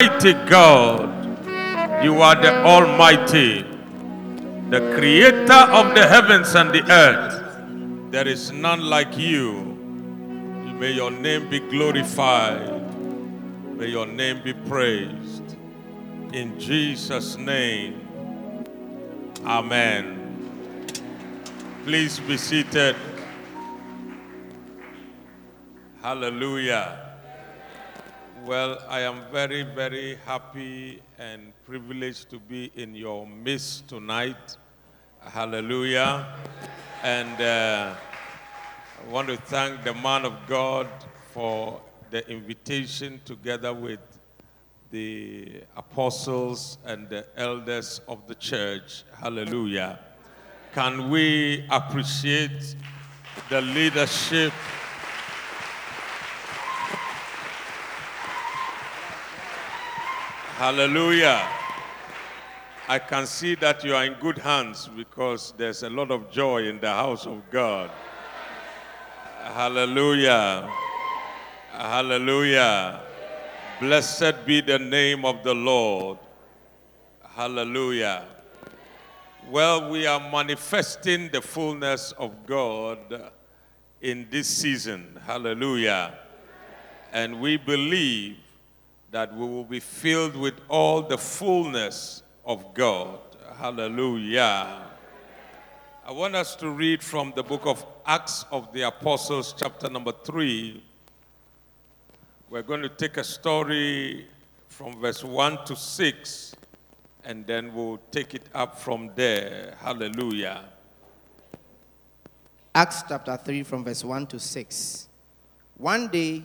Mighty God, you are the Almighty, the creator of the heavens and the earth. There is none like you. May your name be glorified. May your name be praised. In Jesus' name, Amen. Please be seated. Hallelujah. Well, I am very, very happy and privileged to be in your midst tonight. Hallelujah. And uh, I want to thank the man of God for the invitation together with the apostles and the elders of the church. Hallelujah. Can we appreciate the leadership? Hallelujah. I can see that you are in good hands because there's a lot of joy in the house of God. Hallelujah. Hallelujah. Blessed be the name of the Lord. Hallelujah. Well, we are manifesting the fullness of God in this season. Hallelujah. And we believe that we will be filled with all the fullness of God. Hallelujah. I want us to read from the book of Acts of the Apostles, chapter number 3. We're going to take a story from verse 1 to 6, and then we'll take it up from there. Hallelujah. Acts chapter 3, from verse 1 to 6. One day,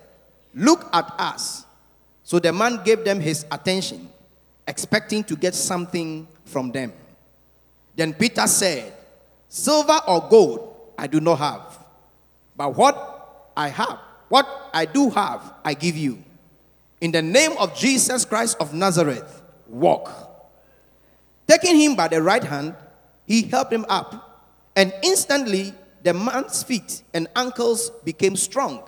Look at us. So the man gave them his attention, expecting to get something from them. Then Peter said, Silver or gold I do not have, but what I have, what I do have, I give you. In the name of Jesus Christ of Nazareth, walk. Taking him by the right hand, he helped him up, and instantly the man's feet and ankles became strong.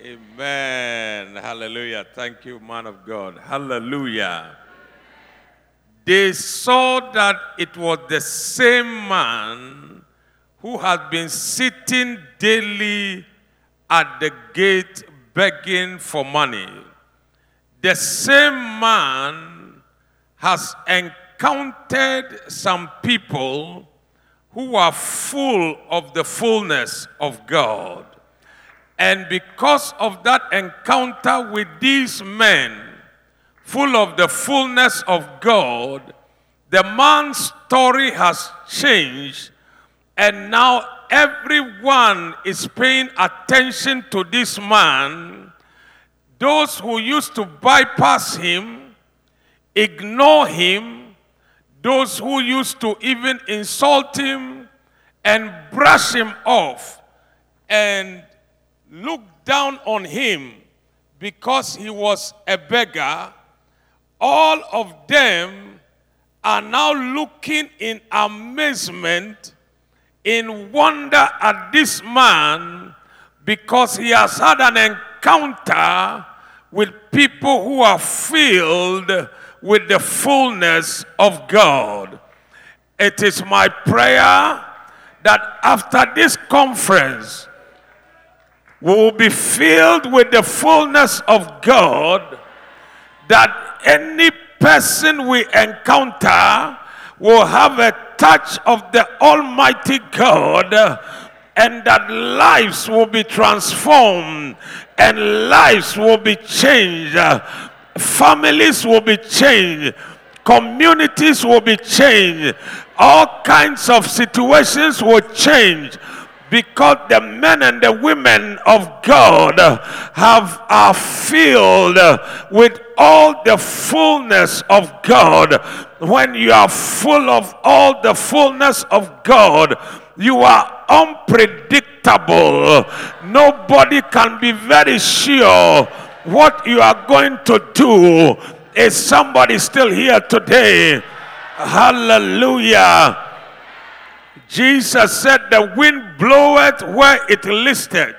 Amen. Hallelujah. Thank you, man of God. Hallelujah. They saw that it was the same man who had been sitting daily at the gate begging for money. The same man has encountered some people who are full of the fullness of God. And because of that encounter with these men, full of the fullness of God, the man's story has changed, and now everyone is paying attention to this man. Those who used to bypass him, ignore him, those who used to even insult him and brush him off, and looked down on him because he was a beggar, all of them are now looking in amazement, in wonder at this man because he has had an encounter with people who are filled with the fullness of God. It is my prayer that after this conference, we will be filled with the fullness of God, that any person we encounter will have a touch of the Almighty God and that lives will be transformed and lives will be changed. Families will be changed. Communities will be changed. All kinds of situations will change because the men and the women of God have are filled with all the fullness of God. When you are full of all the fullness of God, you are unpredictable. Nobody can be very sure what you are going to do. Is somebody still here today? Hallelujah. Jesus said, The wind bloweth where it listeth,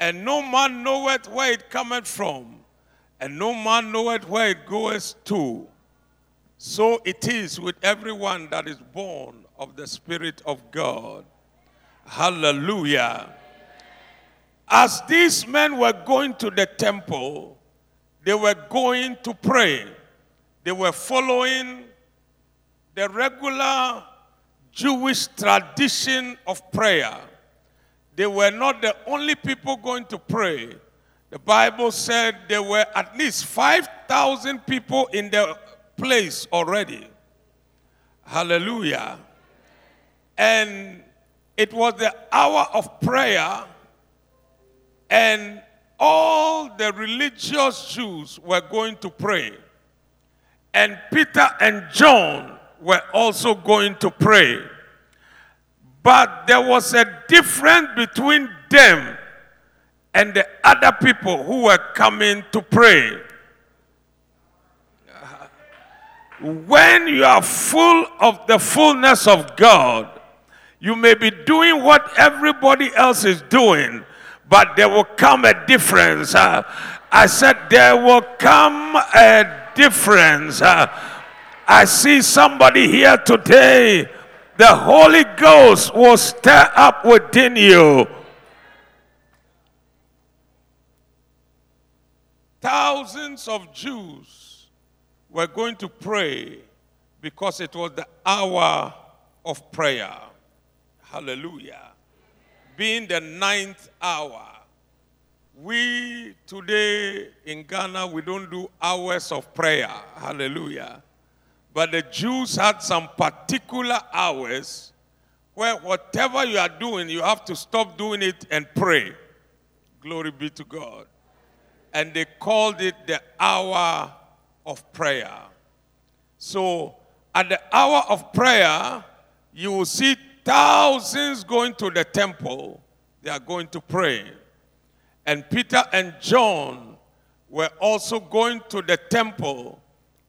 and no man knoweth where it cometh from, and no man knoweth where it goeth to. So it is with everyone that is born of the Spirit of God. Hallelujah. As these men were going to the temple, they were going to pray. They were following the regular Jewish tradition of prayer. They were not the only people going to pray. The Bible said there were at least 5,000 people in the place already. Hallelujah. And it was the hour of prayer, and all the religious Jews were going to pray. And Peter and John were also going to pray. But there was a difference between them and the other people who were coming to pray. When you are full of the fullness of God, you may be doing what everybody else is doing, but there will come a difference. Uh, I said, there will come a difference. Uh, I see somebody here today. The Holy Ghost will stir up within you. Thousands of Jews were going to pray because it was the hour of prayer. Hallelujah. Being the ninth hour. We today in Ghana, we don't do hours of prayer. Hallelujah. But the Jews had some particular hours where whatever you are doing, you have to stop doing it and pray. Glory be to God. And they called it the hour of prayer. So at the hour of prayer, you will see thousands going to the temple. They are going to pray. And Peter and John were also going to the temple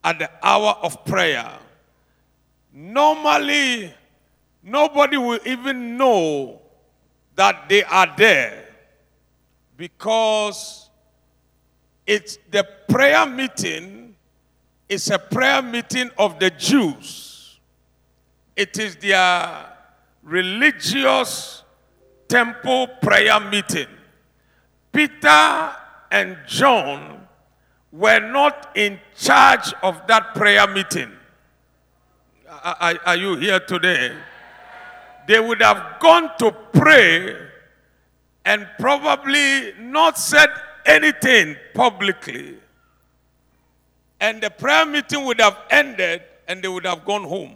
at the hour of prayer. Normally, nobody will even know that they are there because it's the prayer meeting is a prayer meeting of the Jews. It is their religious temple prayer meeting. Peter and John were not in charge of that prayer meeting. Are, are, you here today? They would have gone to pray and probably not said anything publicly. And the prayer meeting would have ended and they would have gone home.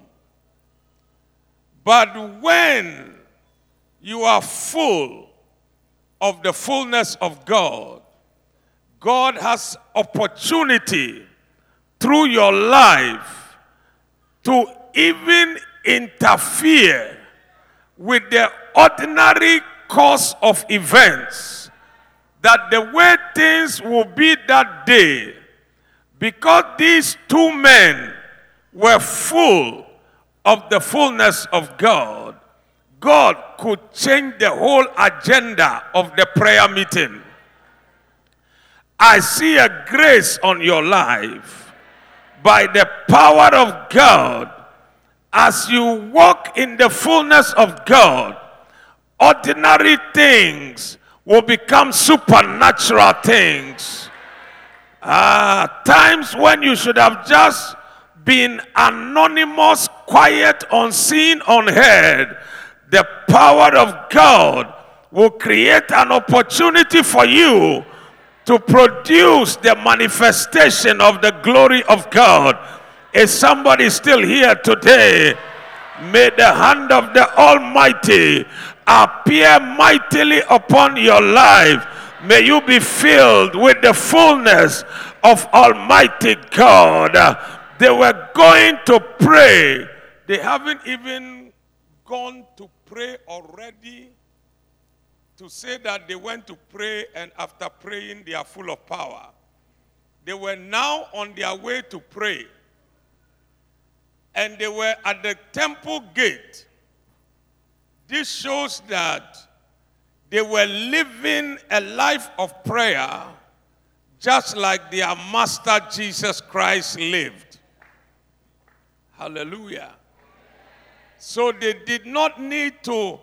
But when you are full of the fullness of God, God has opportunity through your life to even interfere with the ordinary course of events that the way things will be that day because these two men were full of the fullness of God God could change the whole agenda of the prayer meeting I see a grace on your life by the power of God as you walk in the fullness of God. Ordinary things will become supernatural things. Uh, times when you should have just been anonymous, quiet, unseen, unheard, the power of God will create an opportunity for you to produce the manifestation of the glory of God. Is somebody still here today? May the hand of the Almighty appear mightily upon your life. May you be filled with the fullness of Almighty God. They were going to pray. They haven't even gone to pray already to say that they went to pray and after praying they are full of power. They were now on their way to pray. And they were at the temple gate. This shows that they were living a life of prayer just like their master Jesus Christ lived. Hallelujah. So they did not need to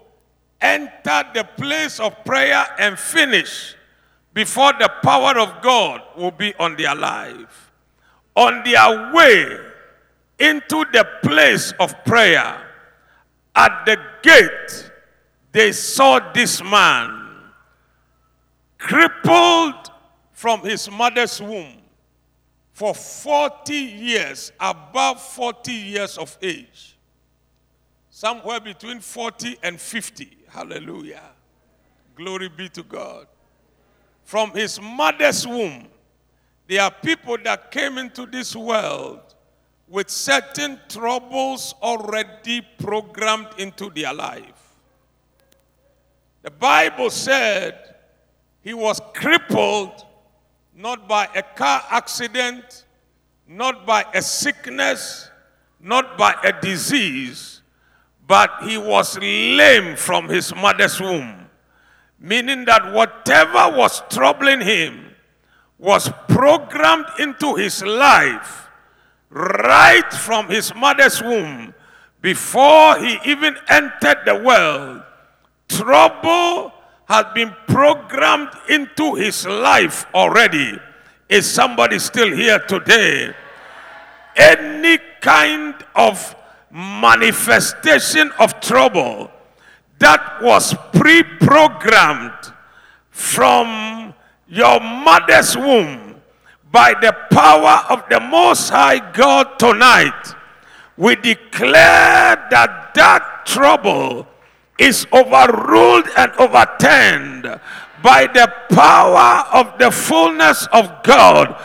enter the place of prayer and finish before the power of God will be on their life. On their way into the place of prayer, at the gate, they saw this man crippled from his mother's womb for 40 years, above 40 years of age, somewhere between 40 and 50. Hallelujah. Glory be to God. From his mother's womb, there are people that came into this world with certain troubles already programmed into their life. The Bible said he was crippled not by a car accident, not by a sickness, not by a disease, but he was lame from his mother's womb, meaning that whatever was troubling him was programmed into his life right from his mother's womb before he even entered the world. Trouble had been programmed into his life already. Is somebody still here today? Any kind of manifestation of trouble that was pre programmed from your mother's womb by the power of the Most High God tonight, we declare that that trouble is overruled and overturned by the power of the fullness of God.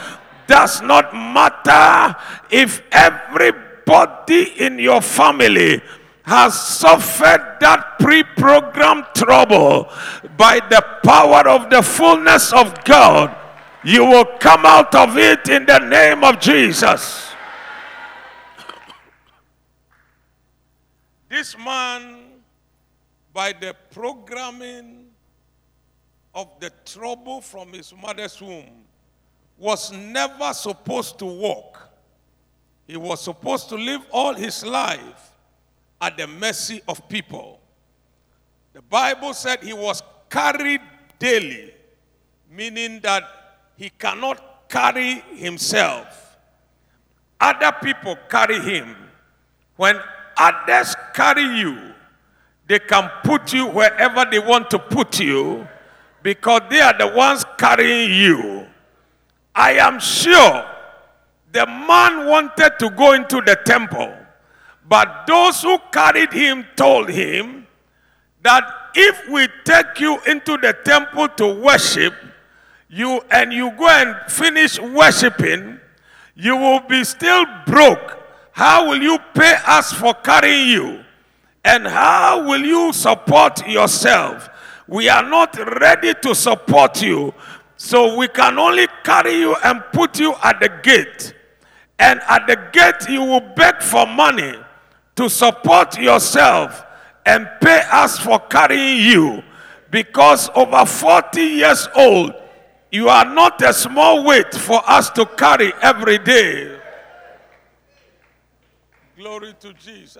Does not matter if every Body in your family has suffered that pre programmed trouble by the power of the fullness of God, you will come out of it in the name of Jesus. This man, by the programming of the trouble from his mother's womb, was never supposed to walk. He was supposed to live all his life at the mercy of people. The Bible said he was carried daily, meaning that he cannot carry himself. Other people carry him. When others carry you, they can put you wherever they want to put you because they are the ones carrying you. I am sure the man wanted to go into the temple, but those who carried him told him that if we take you into the temple to worship, you and you go and finish worshiping, you will be still broke. How will you pay us for carrying you? And how will you support yourself? We are not ready to support you. So we can only carry you and put you at the gate. And at the gate, you will beg for money to support yourself and pay us for carrying you. Because over 40 years old, you are not a small weight for us to carry every day. Glory to Jesus.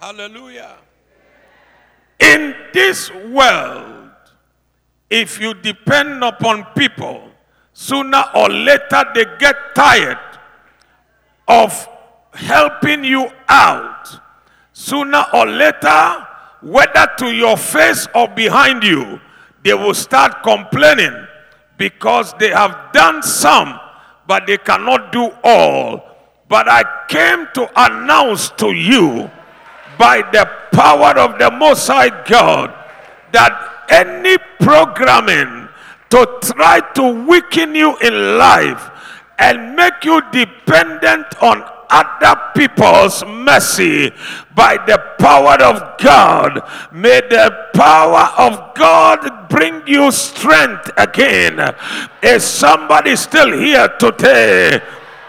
Hallelujah. In this world, if you depend upon people, sooner or later they get tired of helping you out. Sooner or later, whether to your face or behind you, they will start complaining because they have done some, but they cannot do all. But I came to announce to you by the power of the Most High God that any programming to try to weaken you in life and make you dependent on other people's mercy by the power of God. May the power of God bring you strength again. Is somebody still here today?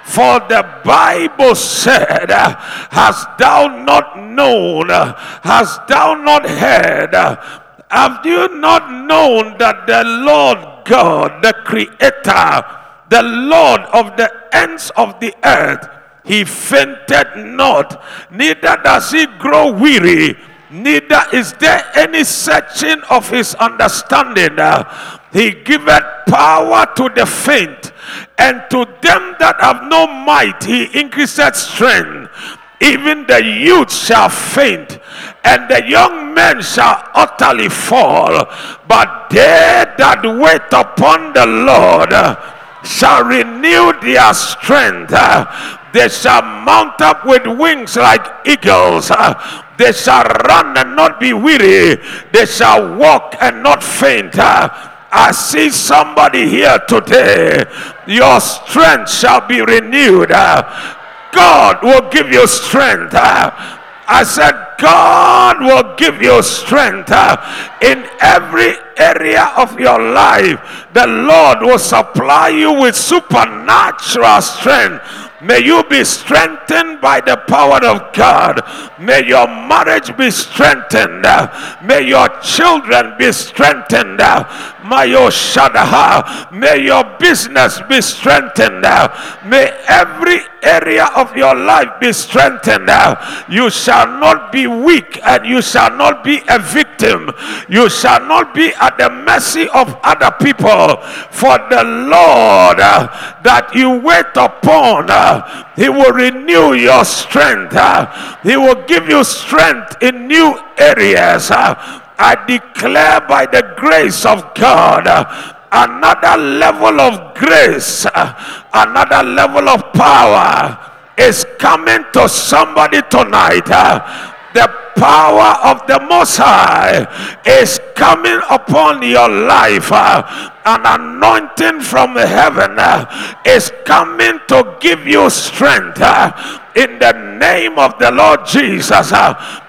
For the Bible said, Hast thou not known, hast thou not heard, have you not known that the Lord God, the Creator, the Lord of the ends of the earth, he fainted not, neither does he grow weary, neither is there any searching of his understanding. He giveth power to the faint, and to them that have no might, he increaseth strength. Even the youth shall faint, and the young men shall utterly fall. But they that wait upon the Lord shall renew their strength. They shall mount up with wings like eagles. They shall run and not be weary. They shall walk and not faint. I see somebody here today. Your strength shall be renewed. God will give you strength. I said, God will give you strength uh, in every area of your life. The Lord will supply you with supernatural strength May you be strengthened by the power of God. May your marriage be strengthened. May your children be strengthened. May your May your business be strengthened. May every area of your life be strengthened. You shall not be weak and you shall not be a victim. You shall not be at the mercy of other people. For the Lord uh, that you wait upon, uh, He will renew your strength. Uh, he will give you strength in new areas. I declare by the grace of God uh, another level of grace, uh, another level of power is coming to somebody tonight. Uh, the power of the Most High is coming upon your life. An anointing from heaven is coming to give you strength in the name of the Lord Jesus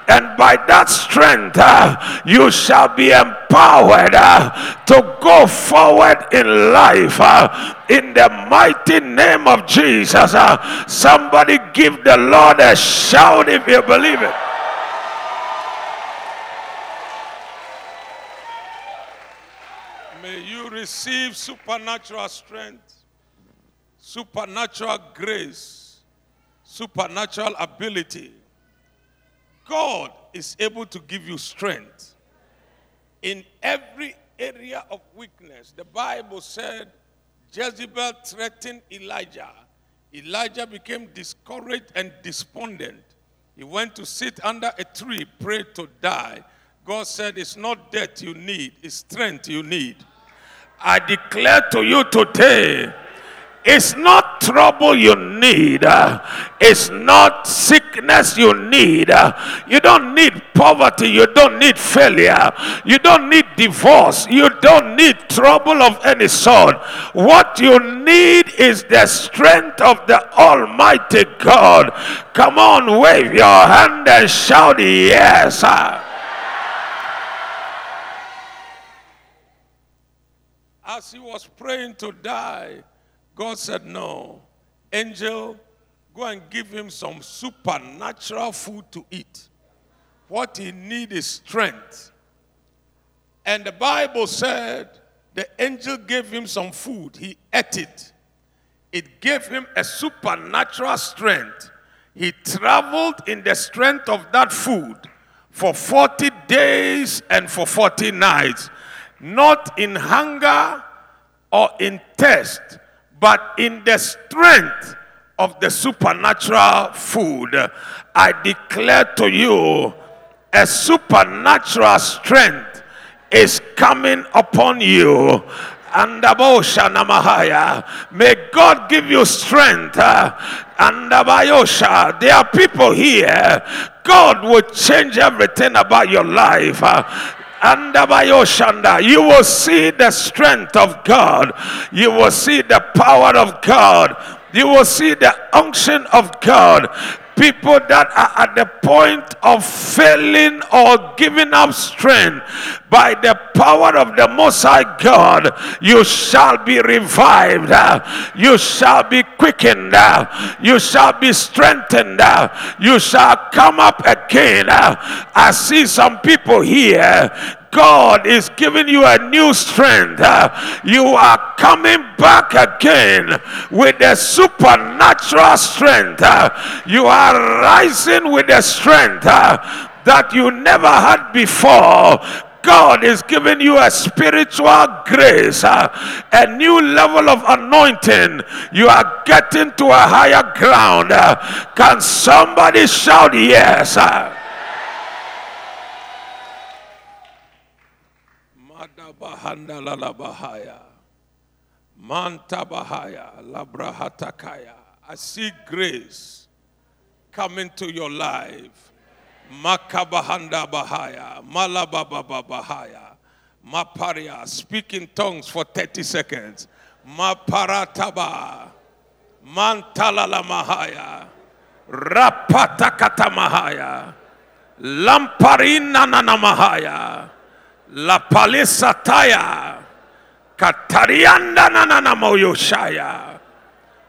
and by that strength uh, you shall be empowered uh, to go forward in life uh, in the mighty name of Jesus. Uh, somebody give the Lord a shout if you believe it. May you receive supernatural strength, supernatural grace, supernatural ability God is able to give you strength in every area of weakness. The Bible said Jezebel threatened Elijah. Elijah became discouraged and despondent. He went to sit under a tree, prayed to die. God said, It's not death you need, it's strength you need. I declare to you today it's not trouble you need. It's not you need. Uh, you don't need poverty. You don't need failure. You don't need divorce. You don't need trouble of any sort. What you need is the strength of the Almighty God. Come on, wave your hand and shout, Yes. As he was praying to die, God said, No. Angel, go and give him some supernatural food to eat. What he needs is strength. And the Bible said the angel gave him some food. He ate it. It gave him a supernatural strength. He traveled in the strength of that food for 40 days and for 40 nights, not in hunger, or in test, but in the strength of the supernatural food. I declare to you a supernatural strength is coming upon you. And Namahaya. May God give you strength. And Abayosha. There are people here. God will change everything about your life. And you will see the strength of God. You will see the power of God. You will see the unction of God. People that are at the point of failing or giving up strength by the power of the Most High God, you shall be revived, you shall be quickened, you shall be strengthened, you shall come up again. I see some people here God is giving you a new strength. You are coming back again with a supernatural strength. You are rising with a strength that you never had before. God is giving you a spiritual grace, a new level of anointing. You are getting to a higher ground. Can somebody shout yes? Bahanda la Bahaya. Manta Bahaya. Labrahatakaya. I see grace coming to your life. Makabahanda Bahaya. Malababa Bahaya. Maparia. Speak in tongues for 30 seconds. Maparataba. Mantalala Mahaya. Rapatakata Mahaya. Lamparina Nana Mahaya. La Palisataya Katarianda Nanana Moyoshaya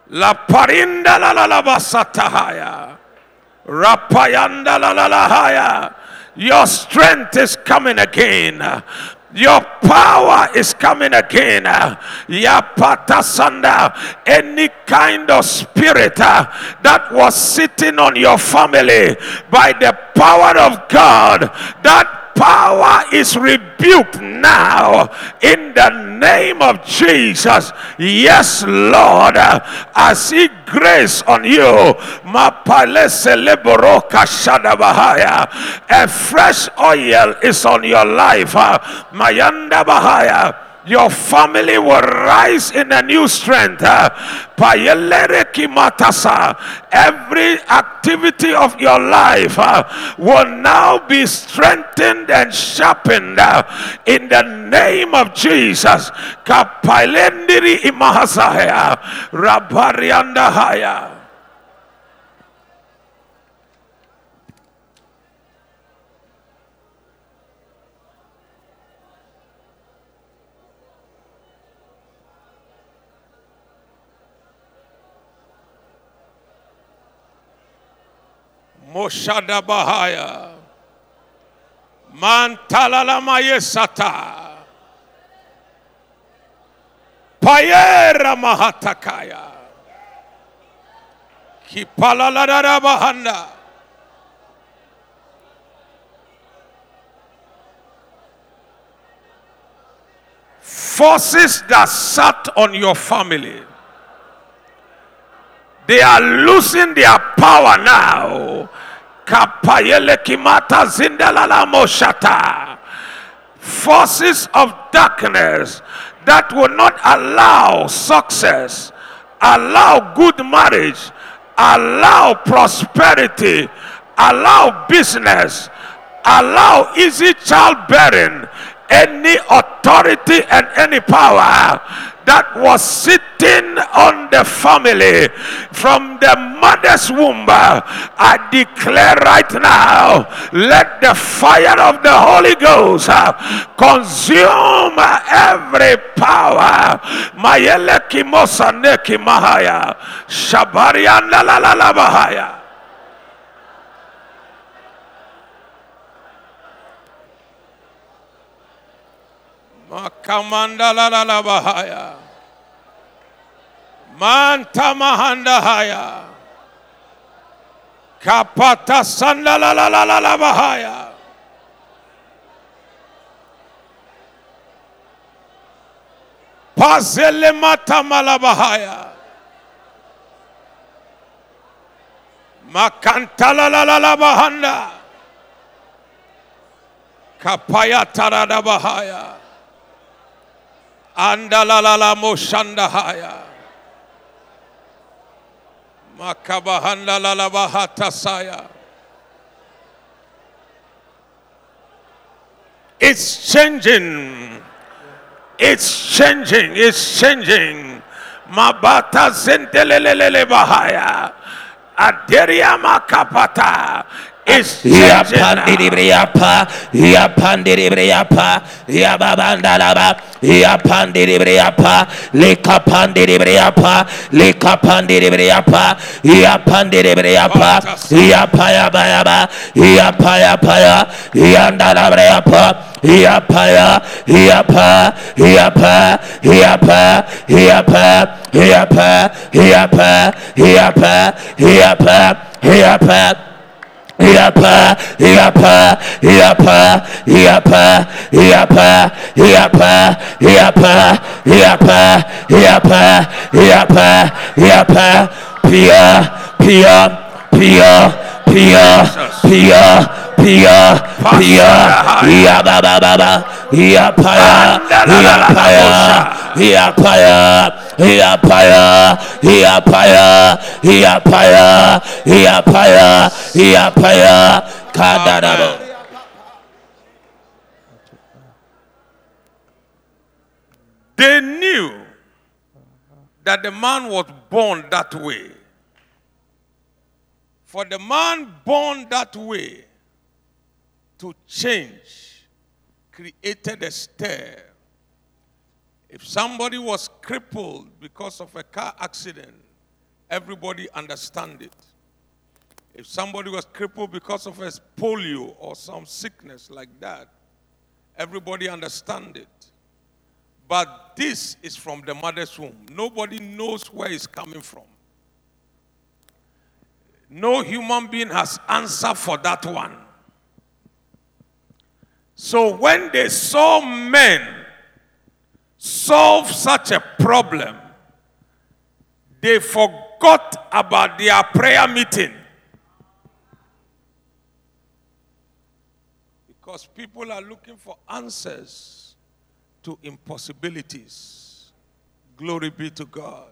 La Parinda La La La Basatahaya Rapayanda La La La Haya Your strength is coming again. Your power is coming again. Yapatasanda. Any kind of spirit uh, that was sitting on your family by the power of God that power is rebuked now in the name of Jesus. Yes, Lord, I see grace on you. A fresh oil is on your life. Mayanda Bahaya your family will rise in a new strength. Every activity of your life uh, will now be strengthened and sharpened uh, in the name of Jesus. Rabariandahaya. Moshada Bahaya. Mantalala Mayesata. Payera Mahatakaya. Kipalaladara Bahanda. Forces that sat on your family they are losing their power now. Forces of darkness that will not allow success, allow good marriage, allow prosperity, allow business, allow easy childbearing, any authority and any power that was sitting on the family from the mother's womb. I declare right now, let the fire of the Holy Ghost uh, consume every power. Mayele kimosa neki mahaya. Shabarianda la la la bahaya. Makamanda la la la bahaya. Manta mahanda haya. Kapata sanda la la la la la bahaya. Pazele mata malabahaya. Makantala la la la la bahanda. Kapaya tarada bahaya. Andala la la moshandahaya. Makabahanda la la bahata saya. It's changing. It's changing. It's changing. Mabata zendelelele bahaya. Aderia makapata. It's Ya changing. pandiri now. briapa, ya pandiri briapa, ya babandalaba, ya pandiri briapa, leka pandiri briapa, leka pandiri briapa, ya Yapa, yapa, yapa, yapa, yapa, yapa, yapa, yapa, yapa, yapa, yapa, pia, pia, pia, pia, pia, pia, pia, yaba he prayer, hear prayer, hear prayer, He prayer, hear prayer, hear prayer. Kadarabo. They knew that the man was born that way. For the man born that way to change created a stair if somebody was crippled because of a car accident, everybody understand it. If somebody was crippled because of a polio or some sickness like that, everybody understand it. But this is from the mother's womb. Nobody knows where it's coming from. No human being has answer for that one. So when they saw men solve such a problem, they forgot about their prayer meeting. Because people are looking for answers to impossibilities. Glory be to God.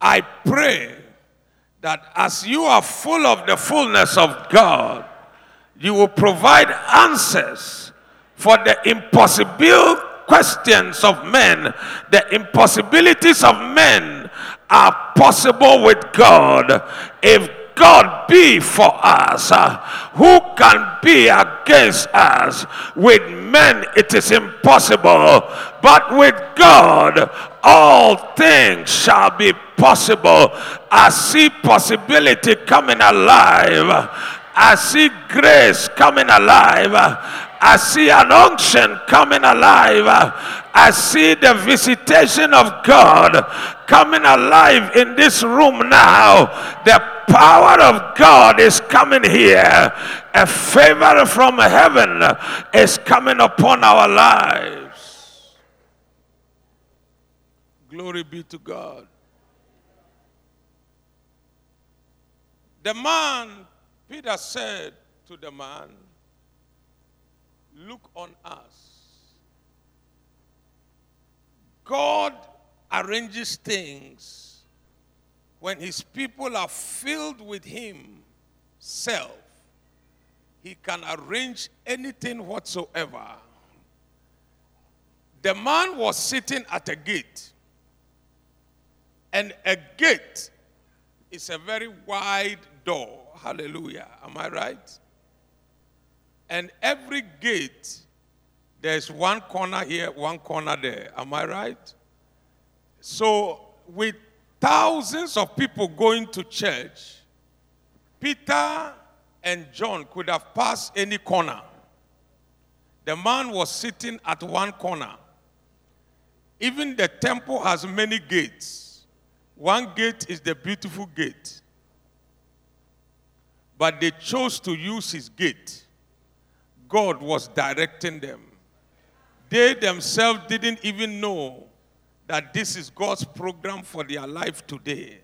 I pray that as you are full of the fullness of God, you will provide answers for the impossible questions of men. The impossibilities of men are possible with God. If God be for us, uh, who can be against us? With men it is impossible, but with God all things shall be possible. I see possibility coming alive. I see grace coming alive. I see an unction coming alive. I see the visitation of God coming alive in this room now. The power of God is coming here. A favor from heaven is coming upon our lives. Glory be to God. The man, Peter said to the man, Look on us. God arranges things when his people are filled with himself. He can arrange anything whatsoever. The man was sitting at a gate, and a gate is a very wide door. Hallelujah. Am I right? And every gate, there's one corner here, one corner there. Am I right? So, with thousands of people going to church, Peter and John could have passed any corner. The man was sitting at one corner. Even the temple has many gates. One gate is the beautiful gate. But they chose to use his gate. God was directing them. They themselves didn't even know that this is God's program for their life today.